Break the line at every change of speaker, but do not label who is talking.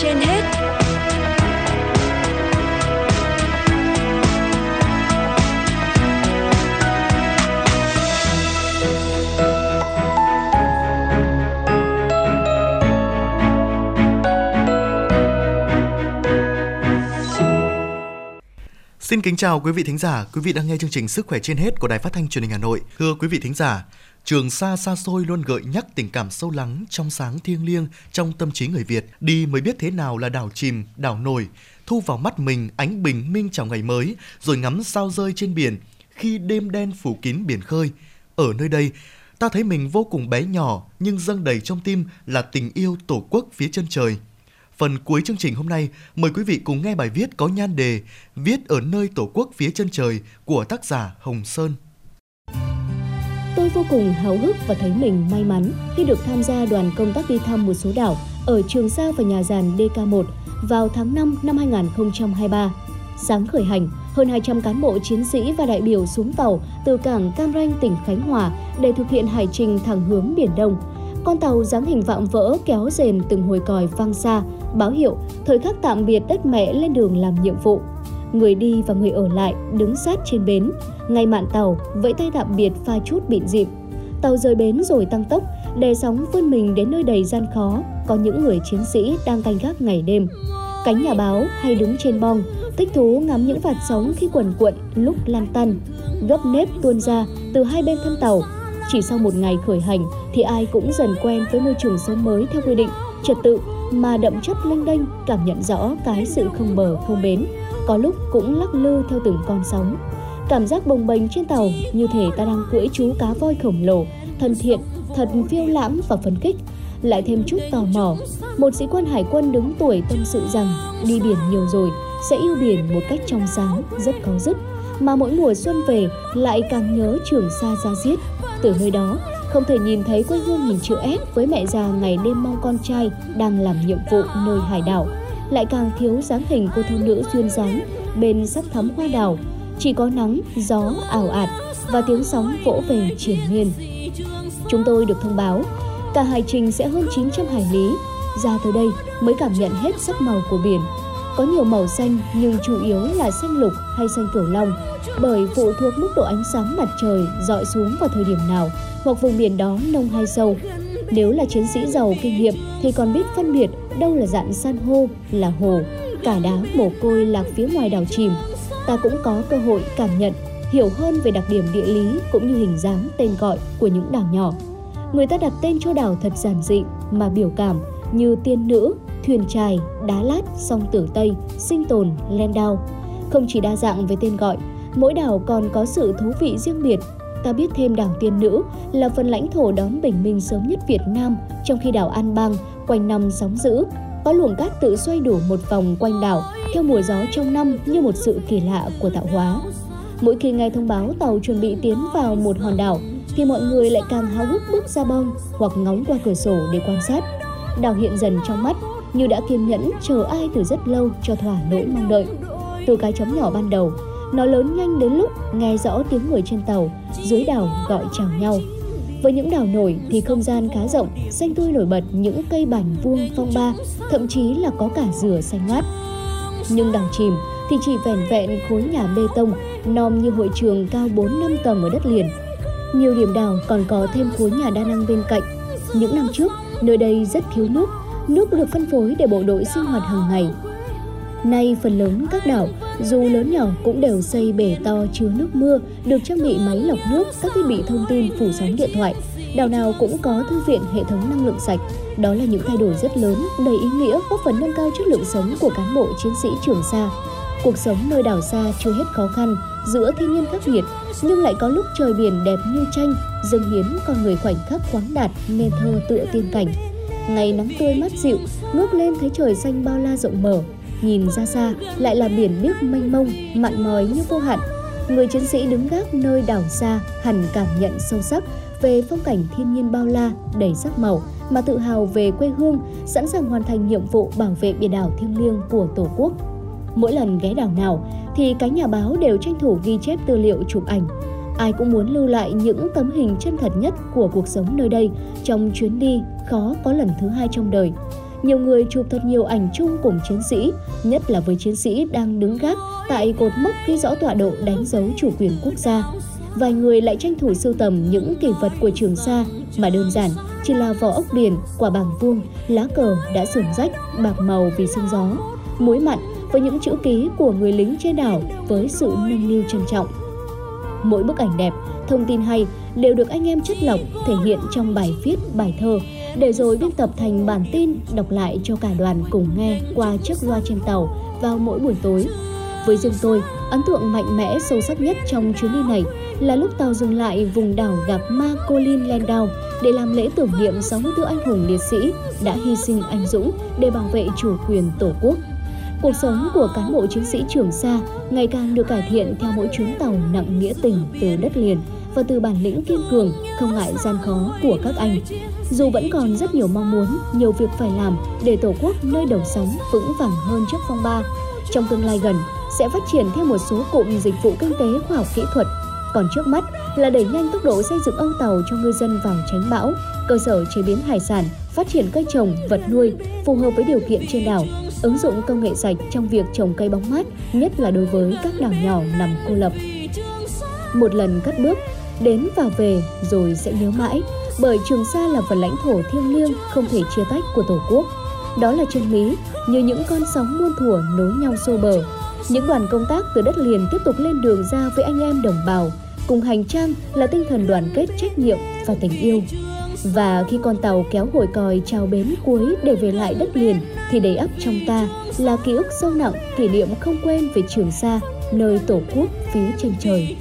trên hết
Xin kính chào quý vị thính giả, quý vị đang nghe chương trình Sức khỏe trên hết của Đài Phát thanh Truyền hình Hà Nội. Thưa quý vị thính giả, Trường xa xa xôi luôn gợi nhắc tình cảm sâu lắng trong sáng thiêng liêng trong tâm trí người Việt. Đi mới biết thế nào là đảo chìm, đảo nổi, thu vào mắt mình ánh bình minh chào ngày mới, rồi ngắm sao rơi trên biển khi đêm đen phủ kín biển khơi. Ở nơi đây, ta thấy mình vô cùng bé nhỏ nhưng dâng đầy trong tim là tình yêu tổ quốc phía chân trời. Phần cuối chương trình hôm nay, mời quý vị cùng nghe bài viết có nhan đề Viết ở nơi Tổ quốc phía chân trời của tác giả Hồng Sơn.
Tôi vô cùng háo hức và thấy mình may mắn khi được tham gia đoàn công tác đi thăm một số đảo ở Trường Sa và nhà giàn DK1 vào tháng 5 năm 2023. Sáng khởi hành, hơn 200 cán bộ chiến sĩ và đại biểu xuống tàu từ cảng Cam Ranh, tỉnh Khánh Hòa để thực hiện hải trình thẳng hướng Biển Đông. Con tàu dáng hình vạm vỡ kéo rền từng hồi còi vang xa, báo hiệu thời khắc tạm biệt đất mẹ lên đường làm nhiệm vụ. Người đi và người ở lại đứng sát trên bến, ngay mạn tàu vẫy tay tạm biệt pha chút bịn dịp. Tàu rời bến rồi tăng tốc, đè sóng vươn mình đến nơi đầy gian khó, có những người chiến sĩ đang canh gác ngày đêm. Cánh nhà báo hay đứng trên bong, thích thú ngắm những vạt sóng khi quần cuộn lúc lan tăn, gấp nếp tuôn ra từ hai bên thân tàu. Chỉ sau một ngày khởi hành thì ai cũng dần quen với môi trường sống mới theo quy định, trật tự mà đậm chất lênh đênh cảm nhận rõ cái sự không bờ không bến, có lúc cũng lắc lư theo từng con sóng. Cảm giác bồng bềnh trên tàu như thể ta đang cưỡi chú cá voi khổng lồ, thân thiện, thật phiêu lãng và phấn khích. Lại thêm chút tò mò, một sĩ quan hải quân đứng tuổi tâm sự rằng đi biển nhiều rồi sẽ yêu biển một cách trong sáng, rất có dứt. Mà mỗi mùa xuân về lại càng nhớ trường xa ra giết. Từ nơi đó, không thể nhìn thấy quê hương hình chữ S với mẹ già ngày đêm mong con trai đang làm nhiệm vụ nơi hải đảo. Lại càng thiếu dáng hình cô thôn nữ duyên dáng bên sắc thắm hoa đào. Chỉ có nắng, gió ảo ạt và tiếng sóng vỗ về triển miên. Chúng tôi được thông báo, cả hải trình sẽ hơn 900 hải lý. Ra tới đây mới cảm nhận hết sắc màu của biển. Có nhiều màu xanh nhưng chủ yếu là xanh lục hay xanh cửu long bởi phụ thuộc mức độ ánh sáng mặt trời dọi xuống vào thời điểm nào hoặc vùng biển đó nông hay sâu. Nếu là chiến sĩ giàu kinh nghiệm thì còn biết phân biệt đâu là dạng san hô, là hồ, cả đá mồ côi lạc phía ngoài đảo chìm. Ta cũng có cơ hội cảm nhận, hiểu hơn về đặc điểm địa lý cũng như hình dáng tên gọi của những đảo nhỏ. Người ta đặt tên cho đảo thật giản dị mà biểu cảm như tiên nữ, thuyền trài, đá lát, song tử Tây, sinh tồn, len đao. Không chỉ đa dạng về tên gọi, mỗi đảo còn có sự thú vị riêng biệt ta biết thêm đảo Tiên Nữ là phần lãnh thổ đón bình minh sớm nhất Việt Nam, trong khi đảo An Bang quanh năm sóng dữ. Có luồng cát tự xoay đủ một vòng quanh đảo theo mùa gió trong năm như một sự kỳ lạ của tạo hóa. Mỗi khi nghe thông báo tàu chuẩn bị tiến vào một hòn đảo, thì mọi người lại càng háo hức bước ra bong hoặc ngóng qua cửa sổ để quan sát. Đảo hiện dần trong mắt như đã kiên nhẫn chờ ai từ rất lâu cho thỏa nỗi mong đợi. Từ cái chấm nhỏ ban đầu, nó lớn nhanh đến lúc nghe rõ tiếng người trên tàu, dưới đảo gọi chào nhau. Với những đảo nổi thì không gian khá rộng, xanh tươi nổi bật những cây bành vuông phong ba, thậm chí là có cả dừa xanh ngát. Nhưng đảo chìm thì chỉ vẻn vẹn khối nhà bê tông, nom như hội trường cao 4 năm tầng ở đất liền. Nhiều điểm đảo còn có thêm khối nhà đa năng bên cạnh. Những năm trước, nơi đây rất thiếu nước, nước được phân phối để bộ đội sinh hoạt hàng ngày. Nay phần lớn các đảo dù lớn nhỏ cũng đều xây bể to chứa nước mưa, được trang bị máy lọc nước, các thiết bị thông tin phủ sóng điện thoại. Đảo nào cũng có thư viện hệ thống năng lượng sạch. Đó là những thay đổi rất lớn, đầy ý nghĩa góp phần nâng cao chất lượng sống của cán bộ chiến sĩ Trường Sa. Cuộc sống nơi đảo xa chưa hết khó khăn, giữa thiên nhiên khắc nghiệt, nhưng lại có lúc trời biển đẹp như tranh, dâng hiến con người khoảnh khắc khoáng đạt, nên thơ tựa tiên cảnh. Ngày nắng tươi mát dịu, ngước lên thấy trời xanh bao la rộng mở, Nhìn ra xa lại là biển nước mênh mông, mặn mòi như vô hạn. Người chiến sĩ đứng gác nơi đảo xa hẳn cảm nhận sâu sắc về phong cảnh thiên nhiên bao la, đầy sắc màu mà tự hào về quê hương, sẵn sàng hoàn thành nhiệm vụ bảo vệ biển đảo thiêng liêng của Tổ quốc. Mỗi lần ghé đảo nào thì cái nhà báo đều tranh thủ ghi chép tư liệu chụp ảnh. Ai cũng muốn lưu lại những tấm hình chân thật nhất của cuộc sống nơi đây trong chuyến đi khó có lần thứ hai trong đời nhiều người chụp thật nhiều ảnh chung cùng chiến sĩ, nhất là với chiến sĩ đang đứng gác tại cột mốc ghi rõ tọa độ đánh dấu chủ quyền quốc gia. Vài người lại tranh thủ sưu tầm những kỷ vật của Trường Sa mà đơn giản chỉ là vỏ ốc biển, quả bảng vuông, lá cờ đã sườn rách, bạc màu vì sương gió, muối mặn với những chữ ký của người lính trên đảo với sự nâng niu trân trọng. Mỗi bức ảnh đẹp, thông tin hay đều được anh em chất lọc thể hiện trong bài viết, bài thơ để rồi biên tập thành bản tin đọc lại cho cả đoàn cùng nghe qua chiếc loa trên tàu vào mỗi buổi tối. Với riêng tôi, ấn tượng mạnh mẽ sâu sắc nhất trong chuyến đi này là lúc tàu dừng lại vùng đảo gặp Ma Colin Landau để làm lễ tưởng niệm 64 anh hùng liệt sĩ đã hy sinh anh dũng để bảo vệ chủ quyền Tổ quốc. Cuộc sống của cán bộ chiến sĩ Trường Sa ngày càng được cải thiện theo mỗi chuyến tàu nặng nghĩa tình từ đất liền và từ bản lĩnh kiên cường, không ngại gian khó của các anh. Dù vẫn còn rất nhiều mong muốn, nhiều việc phải làm để Tổ quốc nơi đầu sóng vững vàng hơn trước phong ba. Trong tương lai gần, sẽ phát triển thêm một số cụm dịch vụ kinh tế khoa học kỹ thuật. Còn trước mắt là đẩy nhanh tốc độ xây dựng âu tàu cho ngư dân vào tránh bão, cơ sở chế biến hải sản, phát triển cây trồng, vật nuôi phù hợp với điều kiện trên đảo, ứng dụng công nghệ sạch trong việc trồng cây bóng mát, nhất là đối với các đảo nhỏ nằm cô lập. Một lần cất bước, đến và về rồi sẽ nhớ mãi, bởi Trường Sa là phần lãnh thổ thiêng liêng không thể chia tách của Tổ quốc. Đó là chân lý, như những con sóng muôn thuở nối nhau xô bờ. Những đoàn công tác từ đất liền tiếp tục lên đường ra với anh em đồng bào, cùng hành trang là tinh thần đoàn kết trách nhiệm và tình yêu. Và khi con tàu kéo hồi còi chào bến cuối để về lại đất liền thì đầy ắp trong ta là ký ức sâu nặng, kỷ niệm không quên về Trường Sa, nơi Tổ quốc phía chân trời.